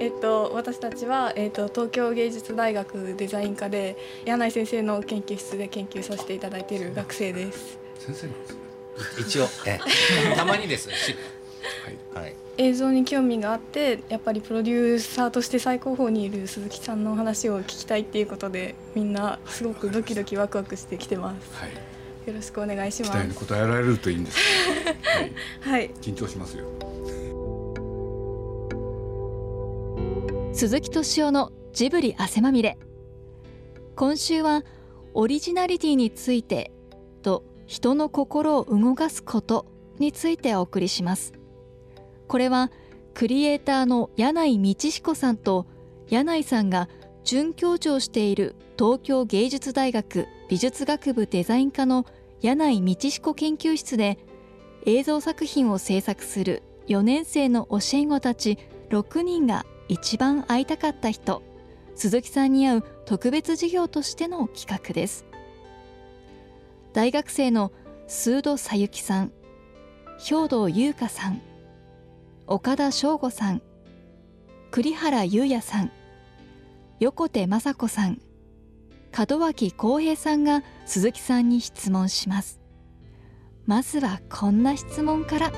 えっと、私たちは、えっと、東京芸術大学デザイン科で柳井先生の研究室で研究させていただいている学生です。先生なんですね。一応。え たまにです。しはい。はい。映像に興味があってやっぱりプロデューサーとして最高峰にいる鈴木さんの話を聞きたいっていうことでみんなすごくドキドキワクワクしてきてます。はい。よろしくお願いし期待にます応えられるといいんです はい、はい。緊張しますよ鈴木敏夫のジブリ汗まみれ。今週はオリジナリティについてと人の心を動かすことについてお送りします。これはクリエイターの柳井道彦さんと柳井さんが准教授をしている東京芸術大学美術学部デザイン科の柳井道彦研究室で映像作品を制作する4年生の教え子たち6人が一番会いたかった人。鈴木さんに会う特別授業としての企画です。大学生の数戸さゆきさん。兵藤優香さん。岡田翔吾さん。栗原優也さん。横手雅子さん。門脇浩平さんが鈴木さんに質問します。まずはこんな質問から。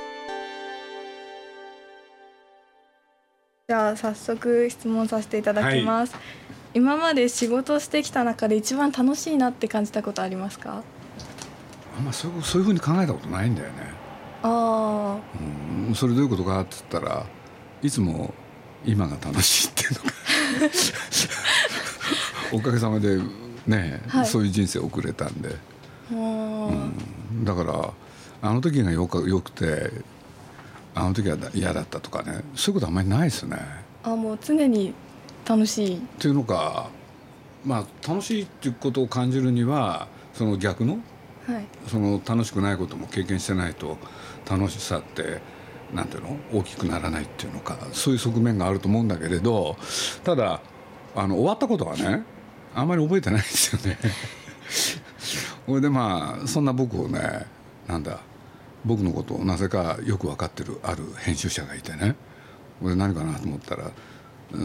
じゃあ早速質問させていただきます、今まで仕事してきた中で一番楽しいなって感じたことありますか？あんまそういうそういうふうに考えたことないんだよね、あうん、それどういうことかって言ったらいつも今が楽しいっていうのが おかげさまでね、はい。そういう人生を送れたんで、う、だからあの時がよかよくてあの時は嫌だったとかねそういうことあんまりないですね。あもう常に楽しいっていうのかまあ楽しいっていうことを感じるにはその逆のはいその楽しくないことも経験してないと楽しさってなんていうの大きくならないっていうのかそういう側面があると思うんだけれどただあの終わったことはねあんまり覚えてないんですよね。そ れでまあそんな僕をねなんだ僕のことをなぜかよく分かってるある編集者がいてね。俺何かなと思ったら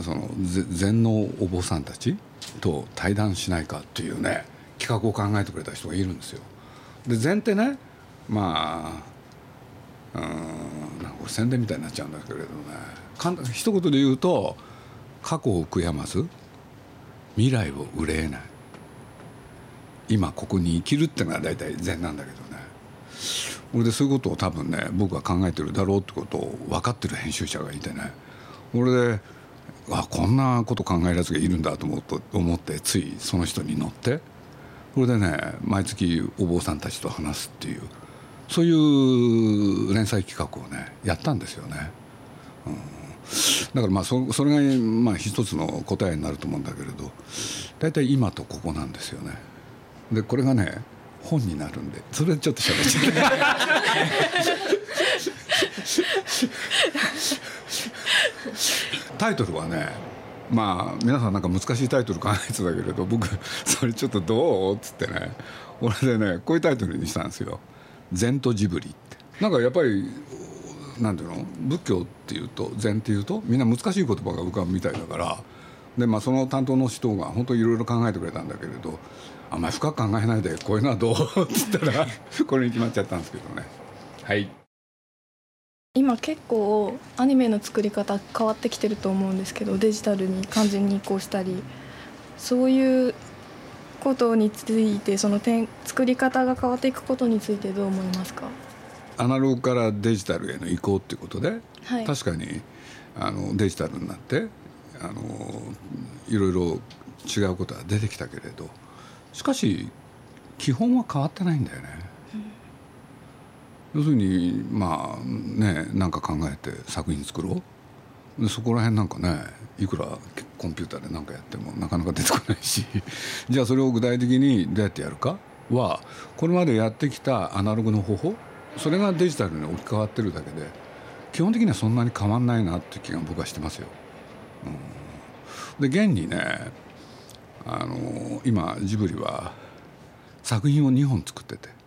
そのぜ禅のお坊さんたちと対談しないかっていうね企画を考えてくれた人がいるんですよ。で禅ってねまあうんなんか宣伝みたいになっちゃうんだけれどね簡単一言で言うと過去を悔やまず未来を憂えない。今ここに生きるっていうのが大体禅なんだけどね。俺でそういうことを多分ね僕は考えてるだろうってことを分かってる編集者がいてね俺であこんなこと考えるやつがいるんだと思って思ってついその人に乗ってそれでね毎月お坊さんたちと話すっていうそういう連載企画をねやったんですよね。うんだからまあそそれがまあ一つの答えになると思うんだけれど大体今とここなんですよね。でこれがね本になるんでそれちょっと喋っちゃって。タイトルはねまあ皆さんなんか難しいタイトル考えてたけれど僕それちょっとどう？っつってね俺でねこういうタイトルにしたんですよ「禅とジブリ」って。なんかやっぱりなんていうの？仏教っていうと禅っていうとみんな難しい言葉が浮かぶみたいだからで、まあ、その担当の人が本当いろいろ考えてくれたんだけれどあんまり深く考えないでこういうのはどう って言ったらこれに決まっちゃったんですけどね。はい。今結構アニメの作り方変わってきてると思うんですけどデジタルに完全に移行したりそういうことについてその点作り方が変わっていくことについてどう思いますか？アナログからデジタルへの移行っていうことで、はい。確かにあのデジタルになってあのいろいろ違うことは出てきたけれどしかし基本は変わってないんだよね。要するにまあね何か考えて作品作ろうでそこら辺なんかねいくらコンピューターで何かやってもなかなか出てこないし じゃあそれを具体的にどうやってやるか？はこれまでやってきたアナログの方法？それがデジタルに置き換わってるだけで基本的にはそんなに変わんないなって気が僕はしてますよ。で現にねあの今ジブリは作品を2本作ってて。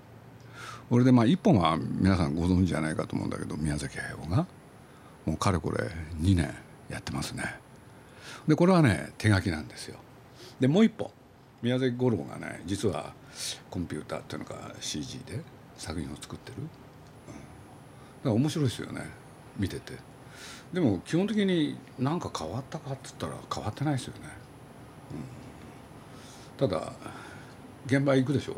俺でまあ1本は皆さんご存知じゃないかと思うんだけど宮崎駿が。もうかれこれ2年やってますね。でこれはね手書きなんですよ。でもう一本。宮崎五郎がね実はコンピューターっていうのか CG で作品を作ってる、うん、だから面白いですよね。見てて。でも基本的に何か変わったかっつったら変わってないですよね、うん、ただ現場行くでしょ。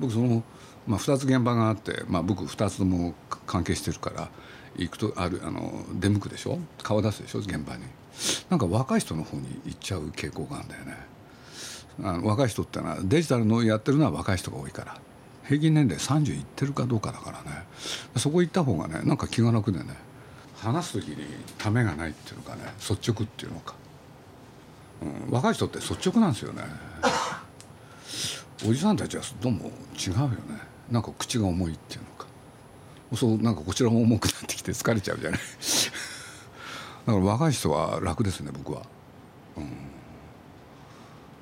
僕その、まあ、2つ現場があって、まあ、僕2つとも関係してるから行くとあるあの出向くでしょ。顔出すでしょ現場に。なんか若い人の方に行っちゃう傾向があるんだよね。あの若い人ってのはデジタルのやってるのは若い人が多いから。平均年齢30いってるかどうかだからね。そこ行った方がねなんか気が楽でね。話す時にためがないっていうのかね率直っていうのか、うん、若い人って率直なんですよね。おじさんたちはどうも違うよね。なんか口が重いっていうのか。そうなんかこちらも重くなってきて疲れちゃうじゃない。だから若い人は楽ですね僕は、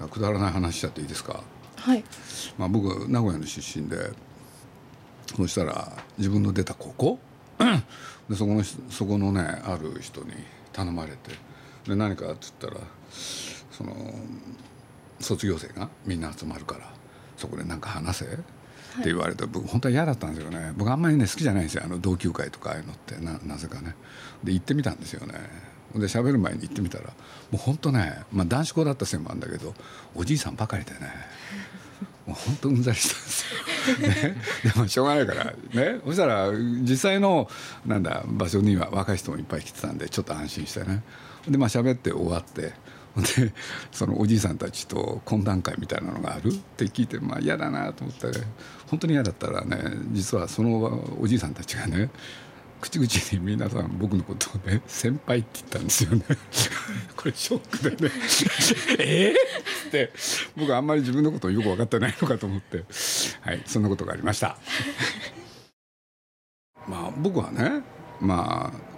うん、くだらない話しちゃっていいですか？はい。まあ僕名古屋の出身でそしたら自分の出た高校でそこのそこのねある人に頼まれてで何かっつったらその卒業生がみんな集まるからそこで何か話せって言われて、僕本当は嫌だったんですよね。僕あんまりね好きじゃないんですよ。あの同級会とかああいうのってななぜかね。で行ってみたんですよね。で喋る前に行ってみたらもう本当ね、まあ、男子校だったせいもあるんだけどおじいさんばかりでねもう本当うんざりしたんですよ、ね、でもしょうがないから。ね。そしたら実際のなんだ場所には若い人もいっぱい来てたんでちょっと安心してね。でまあ喋って終わって。でそのおじいさんたちと懇談会みたいなのがある？って聞いてまあ嫌だなと思って本当に嫌だったらね実はそのおじいさんたちがね口々に皆さん僕のことをね先輩って言ったんですよね。これショックでね。えっって僕あんまり自分のことをよく分かってないのかと思って。はいそんなことがありました。まあ僕はねまあ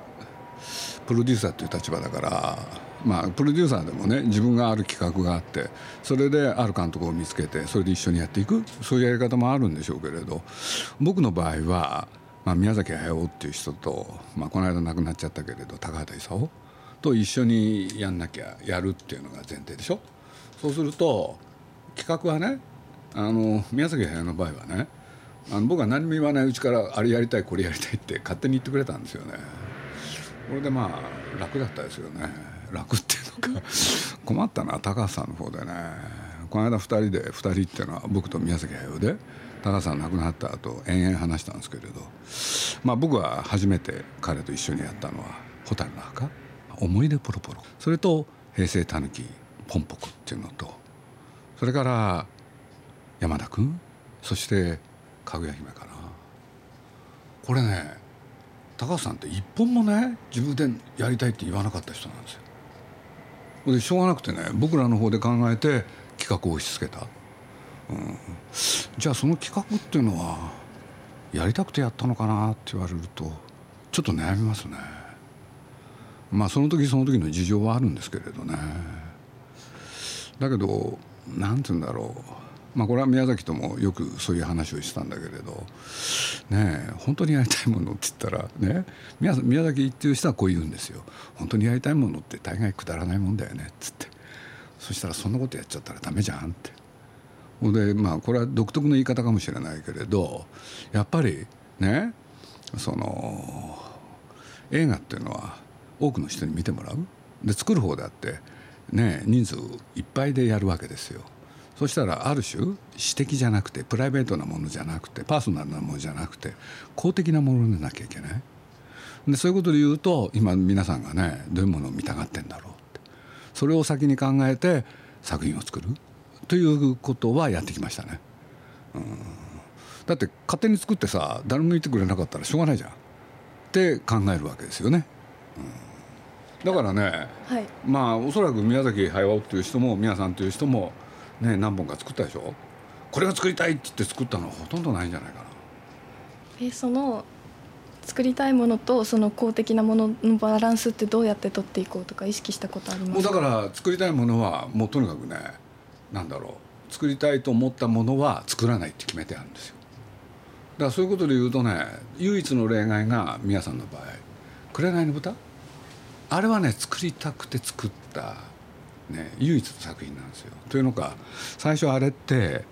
プロデューサーという立場だからまあプロデューサーでもね自分がある企画があってそれである監督を見つけてそれで一緒にやっていくそういうやり方もあるんでしょうけれど僕の場合はまあ、宮崎駿っていう人と、まあ、この間亡くなっちゃったけれど高畑勲と一緒にやんなきゃやるっていうのが前提でしょ。そうすると企画はねあの宮崎駿の場合はねあの僕は何も言わないうちからあれやりたいこれやりたいって勝手に言ってくれたんですよね。これでまあ楽だったですよね。楽っていうのか。困ったのは高橋さんの方でね。この間2人で2人っていうのは僕と宮崎駿で高橋さん亡くなった後延々話したんですけれど、まあ、僕は初めて彼と一緒にやったのは「蛍の墓」「思い出ポロポロ」それと「平成たぬきポンポコ」っていうのとそれから山田君そしてかぐや姫かな。これね高橋さんって一本もね自分でやりたいって言わなかった人なんですよ。でしょうがなくてね僕らの方で考えて企画を押し付けた。うん、じゃあその企画っていうのはやりたくてやったのかなって言われるとちょっと悩みますね。まあその時その時の事情はあるんですけれどね。だけど何て言うんだろう。まあこれは宮崎ともよくそういう話をしたんだけれど。ねえ本当にやりたいものって言ったらね宮宮崎っていう人はこう言うんですよ。本当にやりたいものって大概くだらないもんだよねっつって。そしたらそんなことやっちゃったらダメじゃんって。でまあこれは独特の言い方かもしれないけれどやっぱりねその映画っていうのは多くの人に見てもらう。で作る方であってね人数いっぱいでやるわけですよ。そしたらある種私的じゃなくてプライベートなものじゃなくてパーソナルなものじゃなくて公的なものでなきゃいけない。でそういうことで言うと今皆さんがねどういうものを見たがってんだろう。それを先に考えて作品を作るということはやってきましたね。うん、だって勝手に作ってさ誰も言ってくれなかったらしょうがないじゃんって考えるわけですよね。うん、だからね、はい、まあおそらく宮崎駿っていう人も宮さんという人も、ね、何本か作ったでしょこれが作りたいって言って作ったのはほとんどないんじゃないかな。えその作りたいものとその公的なもののバランスってどうやって取っていこうとか意識したことありますか？だから作りたいものはもうとにかくねなんだろう。作りたいと思ったものは作らないって決めてあるんですよ。だからそういうことで言うとね唯一の例外が宮さんの場合「紅の豚」あれはね作りたくて作ったね、唯一の作品なんですよ。というのか最初あれって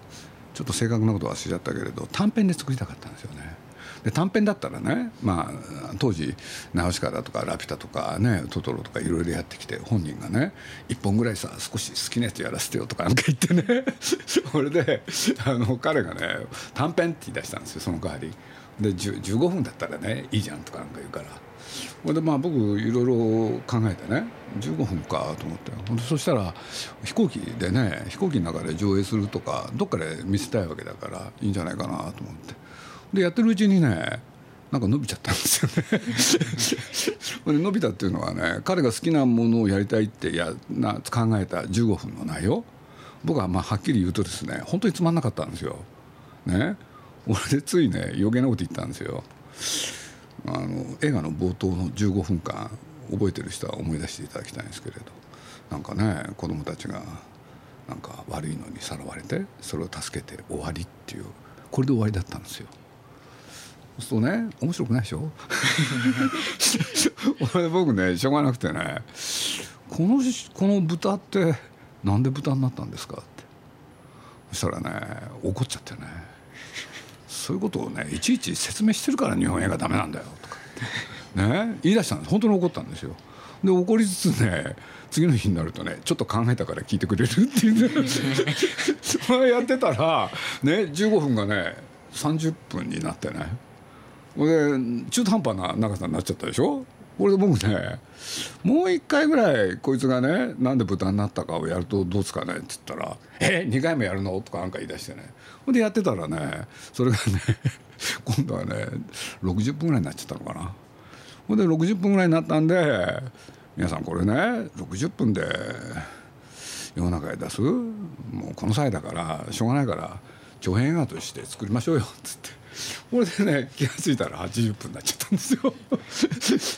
ちょっと正確なこと忘れちゃったけれど短編で作りたかったんですよね。で短編だったらね、まあ、当時「ナウシカ」だとか「ラピュタ」とかね「トトロ」とかいろいろやってきて本人がね「一本ぐらいさ少し好きなやつやらせてよ」とかなんか言ってね それであの彼がね短編って言い出したんですよその代わり。で15分だったらねいいじゃんとかなんか言うから。ほんでまあ僕いろいろ考えてね15分かと思ってほんでそしたら飛行機でね飛行機の中で上映するとかどっかで見せたいわけだからいいんじゃないかなと思ってでやってるうちにねなんか伸びちゃったんですよね 伸びたっていうのはね彼が好きなものをやりたいってやな考えた15分の内容僕はまあはっきり言うとですね本当につまんなかったんですよ。ね俺でついね余計なこと言ったんですよ。あの映画の冒頭の15分間覚えてる人は思い出していただきたいんですけれどなんかね子供たちがなんか悪いのにさらわれてそれを助けて終わりっていうこれで終わりだったんですよ。そうするとね。面白くないでしょ？俺僕ねしょうがなくてねこのこの豚ってなんで豚になったんですかって。そしたらね怒っちゃってね。そういうことをねいちいち説明してるから日本映画ダメなんだよ。とかね？言い出したんです。本当に怒ったんですよ。で怒りつつね次の日になるとねちょっと考えたから聞いてくれるっていうね。それやってたらね15分がね30分になってねで中途半端な長さになっちゃったでしょ？これで僕ねもう一回ぐらいこいつがねなんで豚になったかをやるとどうですかねって言ったら「え2回もやるの?」とかなんか言い出してね。ほんでやってたらねそれがね 今度はね60分ぐらいになっちゃったのかな。ほんで60分ぐらいになったんで皆さんこれね60分で世の中へ出す？もうこの際だからしょうがないから長編映画として作りましょうよっつってこれでね気が付いたら80分になっちゃったんですよ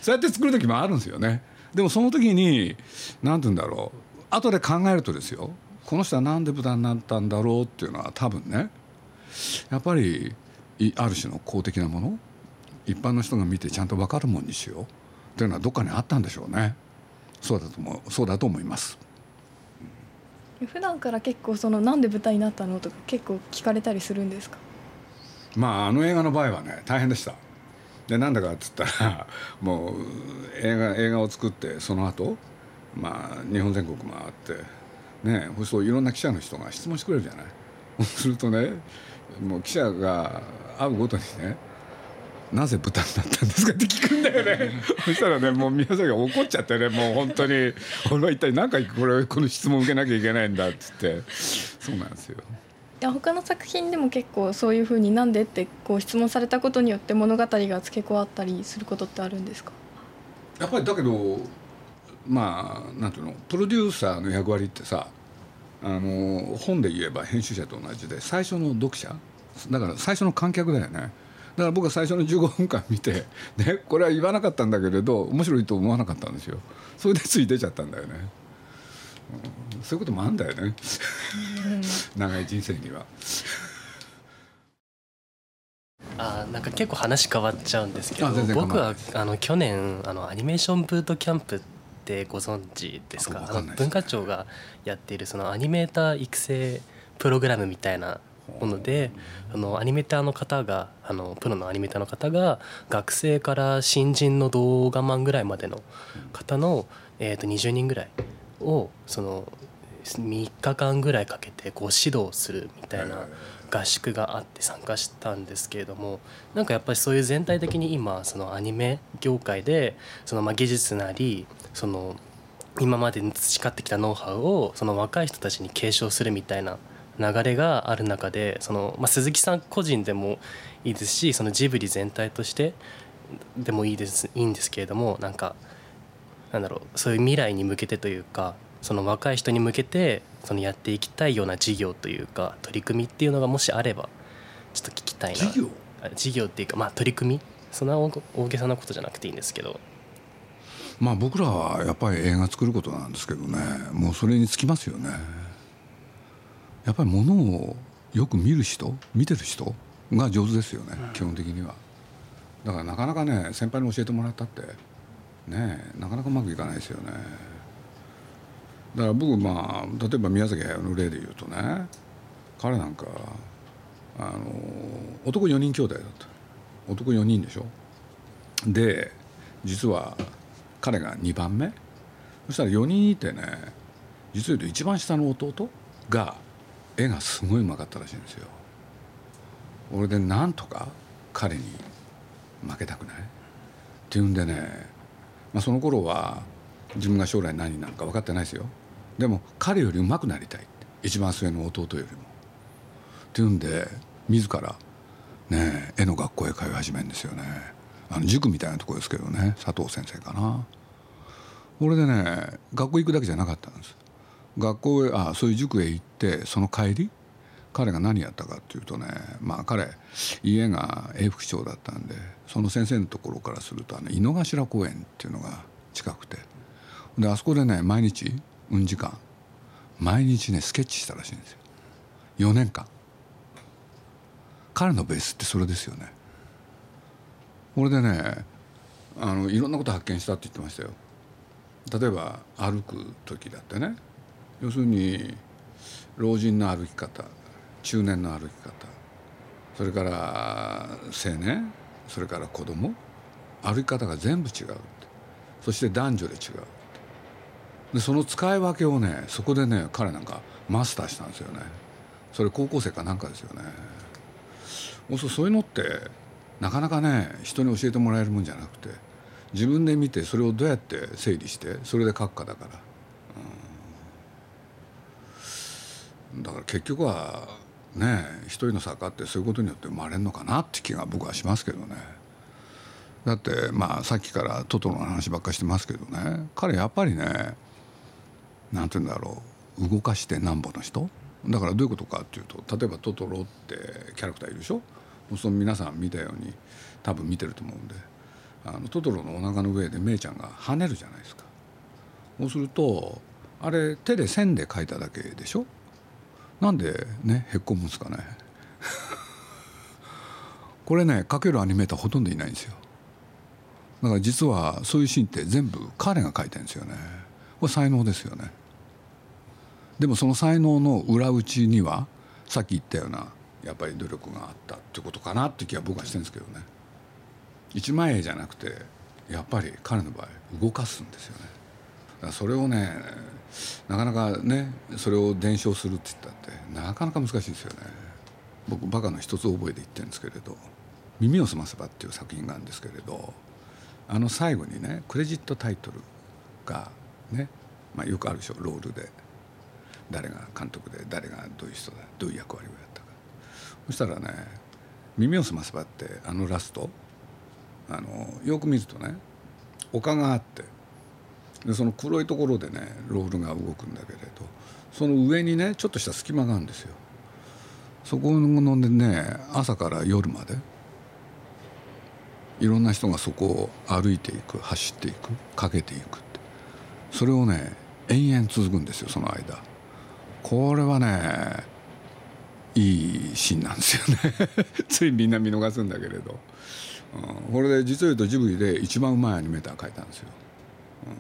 そうやって作る時もあるんですよねでもその時に何て言うんだろう後で考えるとですよこの人は何で豚になったんだろうっていうのは多分ねやっぱりある種の公的なもの一般の人が見てちゃんと分かるもんにしようっていうのはどっかにあったんでしょうねそうだと思うそうだと思います普段から結構そのなんで豚になったのとか結構聞かれたりするんですか？まああの映画の場合はね大変でした。でなんだかっつったら もう映画映画を作ってその後まあ日本全国回ってねそうするといろんな記者の人が質問してくれるじゃない。そ うするとねもう記者が会うごとにねなぜ豚になったんですかって聞くんだよね。そしたらねもう宮崎が怒っちゃってねもう本当に俺は一体何回これこの質問受けなきゃいけないんだっつって。そうなんですよ。いや他の作品でも結構そういうふうになんでってこう質問されたことによって物語が付け加わったりすることってあるんですか？やっぱりだけどまあなんていうのプロデューサーの役割ってさあの本で言えば編集者と同じで最初の読者だから最初の観客だよね。だから僕は最初の15分間見て、ね、これは言わなかったんだけれど面白いと思わなかったんですよ。それでつい出ちゃったんだよね、うん、そういうこともあるんだよね。長い人生には。あなんか結構話変わっちゃうんですけど僕はあの去年あのアニメーションブートキャンプってご存知ですか？あの文化庁がやっているそのアニメーター育成プログラムみたいなものであのアニメーターの方があのプロのアニメーターの方が学生から新人の動画マンぐらいまでの方の、えー、と20人ぐらいをその3日間ぐらいかけてこう指導するみたいな合宿があって参加したんですけれどもなんかやっぱりそういう全体的に今そのアニメ業界でそのま技術なりその今まで培ってきたノウハウをその若い人たちに継承するみたいな流れがある中でその、まあ、鈴木さん個人でもいいですしそのジブリ全体としてでもいいですいいんですけれどもなんかなんだろうそういう未来に向けてというかその若い人に向けてそのやっていきたいような事業というか取り組みっていうのがもしあればちょっと聞きたいな。事業？事業っていうかまあ取り組み？そんな大げさなことじゃなくていいんですけど。まあ僕らはやっぱり映画作ることなんですけどね。もうそれにつきますよねやっぱりものをよく見る人見てる人が上手ですよね、うん、基本的には。だからなかなかね先輩に教えてもらったってねなかなかうまくいかないですよね。だから僕まあ例えば宮崎駿の例で言うとね彼なんかあの男4人兄弟だった。男4人でしょ。で実は彼が2番目。そしたら4人いてね実を言うと一番下の弟が絵がすごいうまかったらしいんですよ。俺でなんとか彼に負けたくない？っていうんでね、まあ、その頃は自分が将来何になるか分かってないですよ。でも彼より上手くなりたい。一番上の弟よりも。っていうんで自らね絵の学校へ通い始めるんですよね。あの塾みたいなとこですけどね佐藤先生かな。俺でね学校行くだけじゃなかったんです。学校へあそういう塾へ行ってその帰り彼が何やったかっていうとねまあ彼家が永福町だったんでその先生のところからするとあの井の頭公園っていうのが近くてであそこでね毎日うん時間毎日ねスケッチしたらしいんですよ。4年間。彼のベースってそれですよね。これでねあのいろんなこと発見したって言ってましたよ。例えば歩く時だってね要するに老人の歩き方中年の歩き方それから青年それから子供歩き方が全部違うそして男女で違うでその使い分けをねそこでね彼なんかマスターしたんですよね。それ高校生かなんかですよね。そういうのってなかなかね人に教えてもらえるもんじゃなくて自分で見てそれをどうやって整理してそれで書くかだから、うん、だから結局はね一人の作家ってそういうことによって生まれるのかなって気が僕はしますけどね。だってまあさっきからトトロの話ばっかしてますけどね。彼やっぱりね何て言うんだろう。動かしてなんぼの人？だからどういうことかっていうと例えばトトロってキャラクターいるでしょ？その皆さん見たように多分見てると思うんで。あのトトロのお腹の上でメイちゃんが跳ねるじゃないですか。そうするとあれ手で線で描いただけでしょ？なんでねへっこむんですかね。これね描けるアニメーターほとんどいないんですよ。だから実はそういうシーンって全部彼が描いてるんですよね。これ才能ですよね。でもその才能の裏打ちにはさっき言ったようなやっぱり努力があったってことかなって気は僕はしてるんですけどね。一枚絵じゃなくてやっぱり彼の場合動かすんですよね。だからそれをねなかなかねそれを伝承するって言ったってなかなか難しいですよね。僕バカの一つ覚えで言ってるんですけれど「耳をすませば」っていう作品があるんですけれどあの最後にねクレジットタイトルがね、まあ、よくあるでしょロールで。誰が監督で誰がどういう人だどういう役割をやったか。そしたらね「耳をすませば」ってあのラストあのよく見るとね丘があってでその黒いところでねロールが動くんだけれどその上にねちょっとした隙間があるんですよ。そこのね朝から夜までいろんな人がそこを歩いていく走っていくかけていくって。それをね延々続くんですよその間。これはねいいシーンなんですよね。ついみんな見逃すんだけれど、うん、これで実を言うとジブリで一番うまいアニメーター描いたんですよ、うん。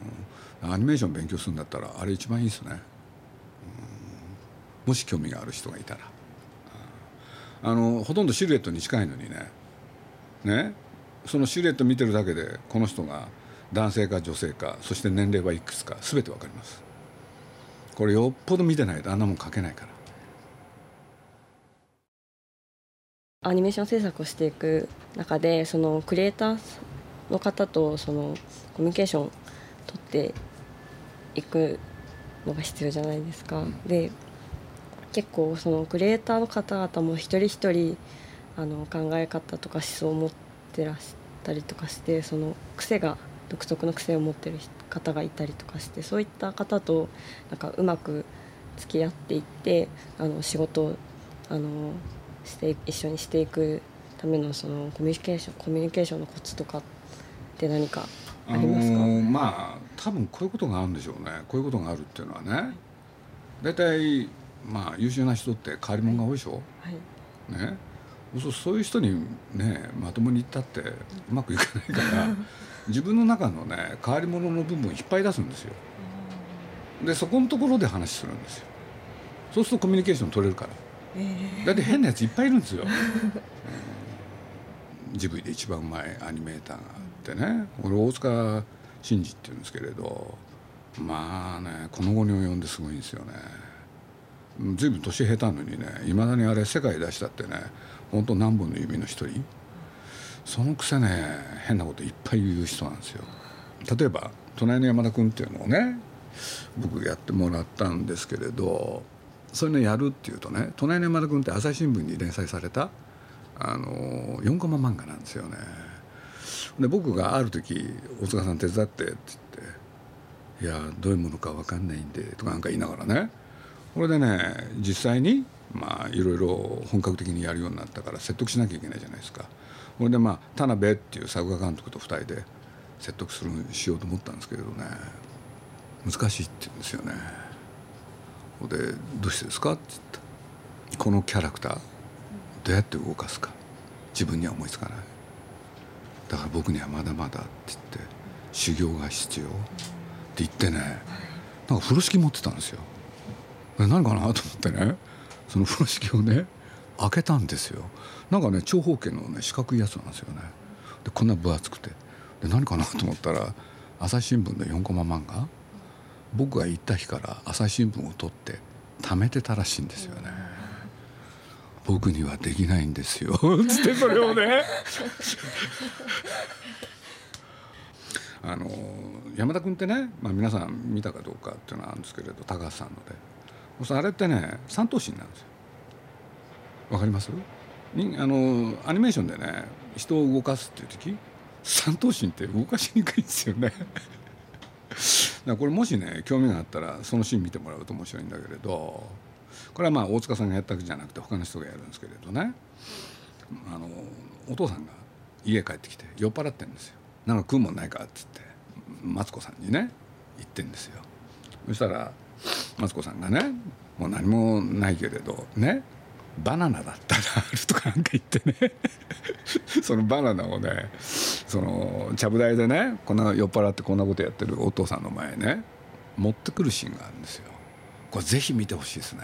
アニメーション勉強するんだったらあれ一番いいですね、もし興味がある人がいたら、あのほとんどシルエットに近いのにね。ね。そのシルエット見てるだけでこの人が男性か女性かそして年齢はいくつか全て分かります。これよっぽど見てないとあんなもん書けないから。アニメーション制作をしていく中でそのクリエイターの方とそのコミュニケーション取っていくのが必要じゃないですか。で結構そのクリエイターの方々も一人一人あの考え方とか思想を持ってらしたりとかしてその癖が独特の癖を持ってる方がいたりとかしてそういった方となんかうまく付き合っていってあの仕事をあのして一緒にしていくためのそのコミュニケーションコミュニケーションのコツとかって何かありますか、まあ多分こういうことがあるんでしょうね。こういうことがあるっていうのはね。大体まあ優秀な人って変わり者が多いでしょ、はい、ね。そういう人にねまともに言ったってうまくいかないから 自分の中のね変わり者の部分を引っ張り出すんですよ。でそこのところで話するんですよ。そうするとコミュニケーション取れるから、えー、だって変なやついっぱいいるんですよ、うん、ジブリで一番うまいアニメーターがあってね。俺大塚真治っていうんですけれどまあねこの後に及んですごいんですよね。随分年下手なのにねいまだにあれ世界出したってね本当何本の指の一人。そのくせね変なこといっぱい言う人なんですよ。例えば隣の山田君っていうのをね僕やってもらったんですけれどそういうのやるっていうとね隣の山田君って朝日新聞に連載されたあの4コマ漫画なんですよね。で僕がある時「大塚さん手伝って」って言って「いやどういうものか分かんないんで」とかなんか言いながらねこれでね実際にまあいろいろ本格的にやるようになったから説得しなきゃいけないじゃないですか。これでまあ田辺っていう作画監督と2人で説得するしようと思ったんですけれどね難しいって言うんですよね。で「どうしてですか?」って言ったこのキャラクターどうやって動かすか自分には思いつかないだから僕にはまだまだって言って修行が必要。って言ってねなんか風呂敷持ってたんですよ。何かなと思ってねその風呂敷をね開けたんですよ。なんかね長方形のね四角いやつなんですよね。でこんな分厚くて。で何かなと思ったら朝日新聞の4コマ漫画。僕が行った日から朝日新聞を取って貯めてたらしいんですよね。僕にはできないんですよ。つってそれをね。あの山田君ってね、まあ、皆さん見たかどうかっていうのはあるんですけれど高橋さんので。あれってね三頭身なんですよ。わかります？にあのアニメーションでね人を動かすっていう時三頭身って動かしにくいんですよね。だこれもしね興味があったらそのシーン見てもらうと面白いんだけれどこれはまあ大塚さんがやったわけじゃなくて他の人がやるんですけれどね。あのお父さんが家帰ってきて酔っ払ってるんですよ「なんか食うもんないか?」っつってマツコさんにね言ってんですよ。そしたらマツコさんがねもう何もないけれどねバナナだったらあるとかなんか言ってね。そのバナナをねそのちゃぶ台でねこんな酔っ払ってこんなことやってるお父さんの前ね持ってくるシーンがあるんですよ。これぜひ見てほしいですね。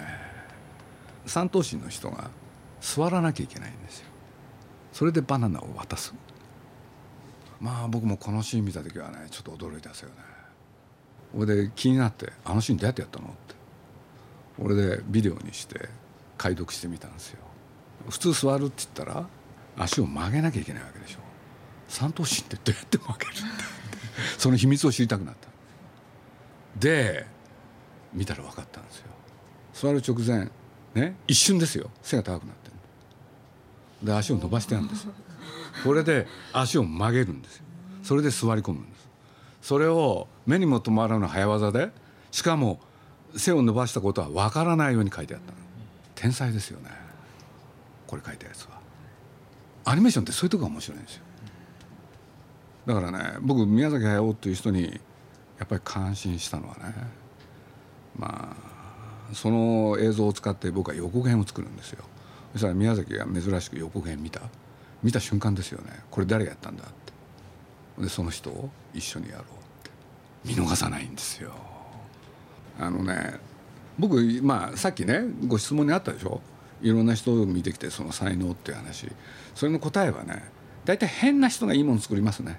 三頭身の人が座らなきゃいけないんですよ。それでバナナを渡す。まあ僕もこのシーン見た時はねちょっと驚いたですよね。俺で気になって「あのシーンどうやってやったの?」って。俺でビデオにして解読してみたんですよ。普通座るって言ったら足を曲げなきゃいけないわけでしょ。三頭身ってどうやって曲げるんだその秘密を知りたくなった。で見たら分かったんですよ。座る直前ね一瞬ですよ。背が高くなってる。で足を伸ばしてあるんですよ。これで足を曲げるんですよ。それで座り込むんです。それを目にも留まらぬ早技でしかも背を伸ばしたことは分からないように書いてあった天才ですよね。これ書いたやつは。アニメーションってそういうとこが面白いんですよ。だからね僕宮崎駿っていう人にやっぱり感心したのはねまあその映像を使って僕は予告編を作るんですよ。そしたら宮崎が珍しく予告編見た？見た瞬間ですよね。これ誰がやったんだって。でその人を一緒にやろうって。見逃さないんですよ。あのね僕まあさっきねご質問にあったでしょ？いろんな人を見てきてその才能っていう話。それの答えはね大体変な人がいいもの作りますね。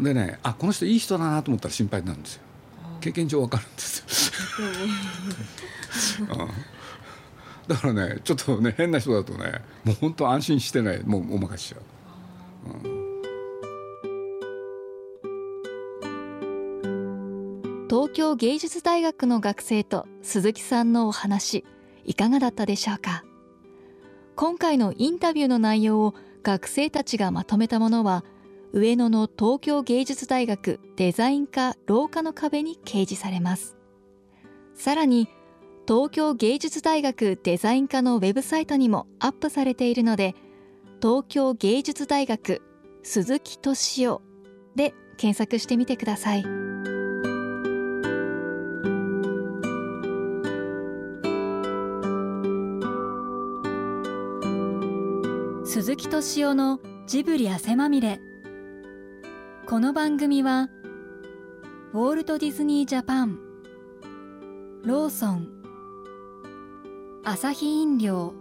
でねあこの人いい人だなと思ったら心配になるんですよ。経験上わかるんですよ、うん、だからねちょっとね変な人だとねもう本当安心してないもうお任せしちゃう、うん。東京芸術大学の学生と鈴木さんのお話いかがだったでしょうか？今回のインタビューの内容を学生たちがまとめたものは上野の東京芸術大学デザイン科廊下の壁に掲示されますさらに東京芸術大学デザイン科のウェブサイトにもアップされているので東京芸術大学鈴木敏夫で検索してみてください。鈴木敏夫のジブリ汗まみれこの番組はウォールト・ディズニー・ジャパンローソンアサヒ飲料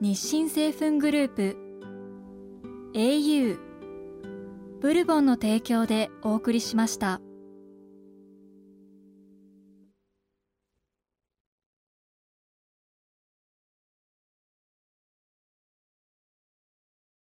日清製粉グループ au ブルボンの提供でお送りしました。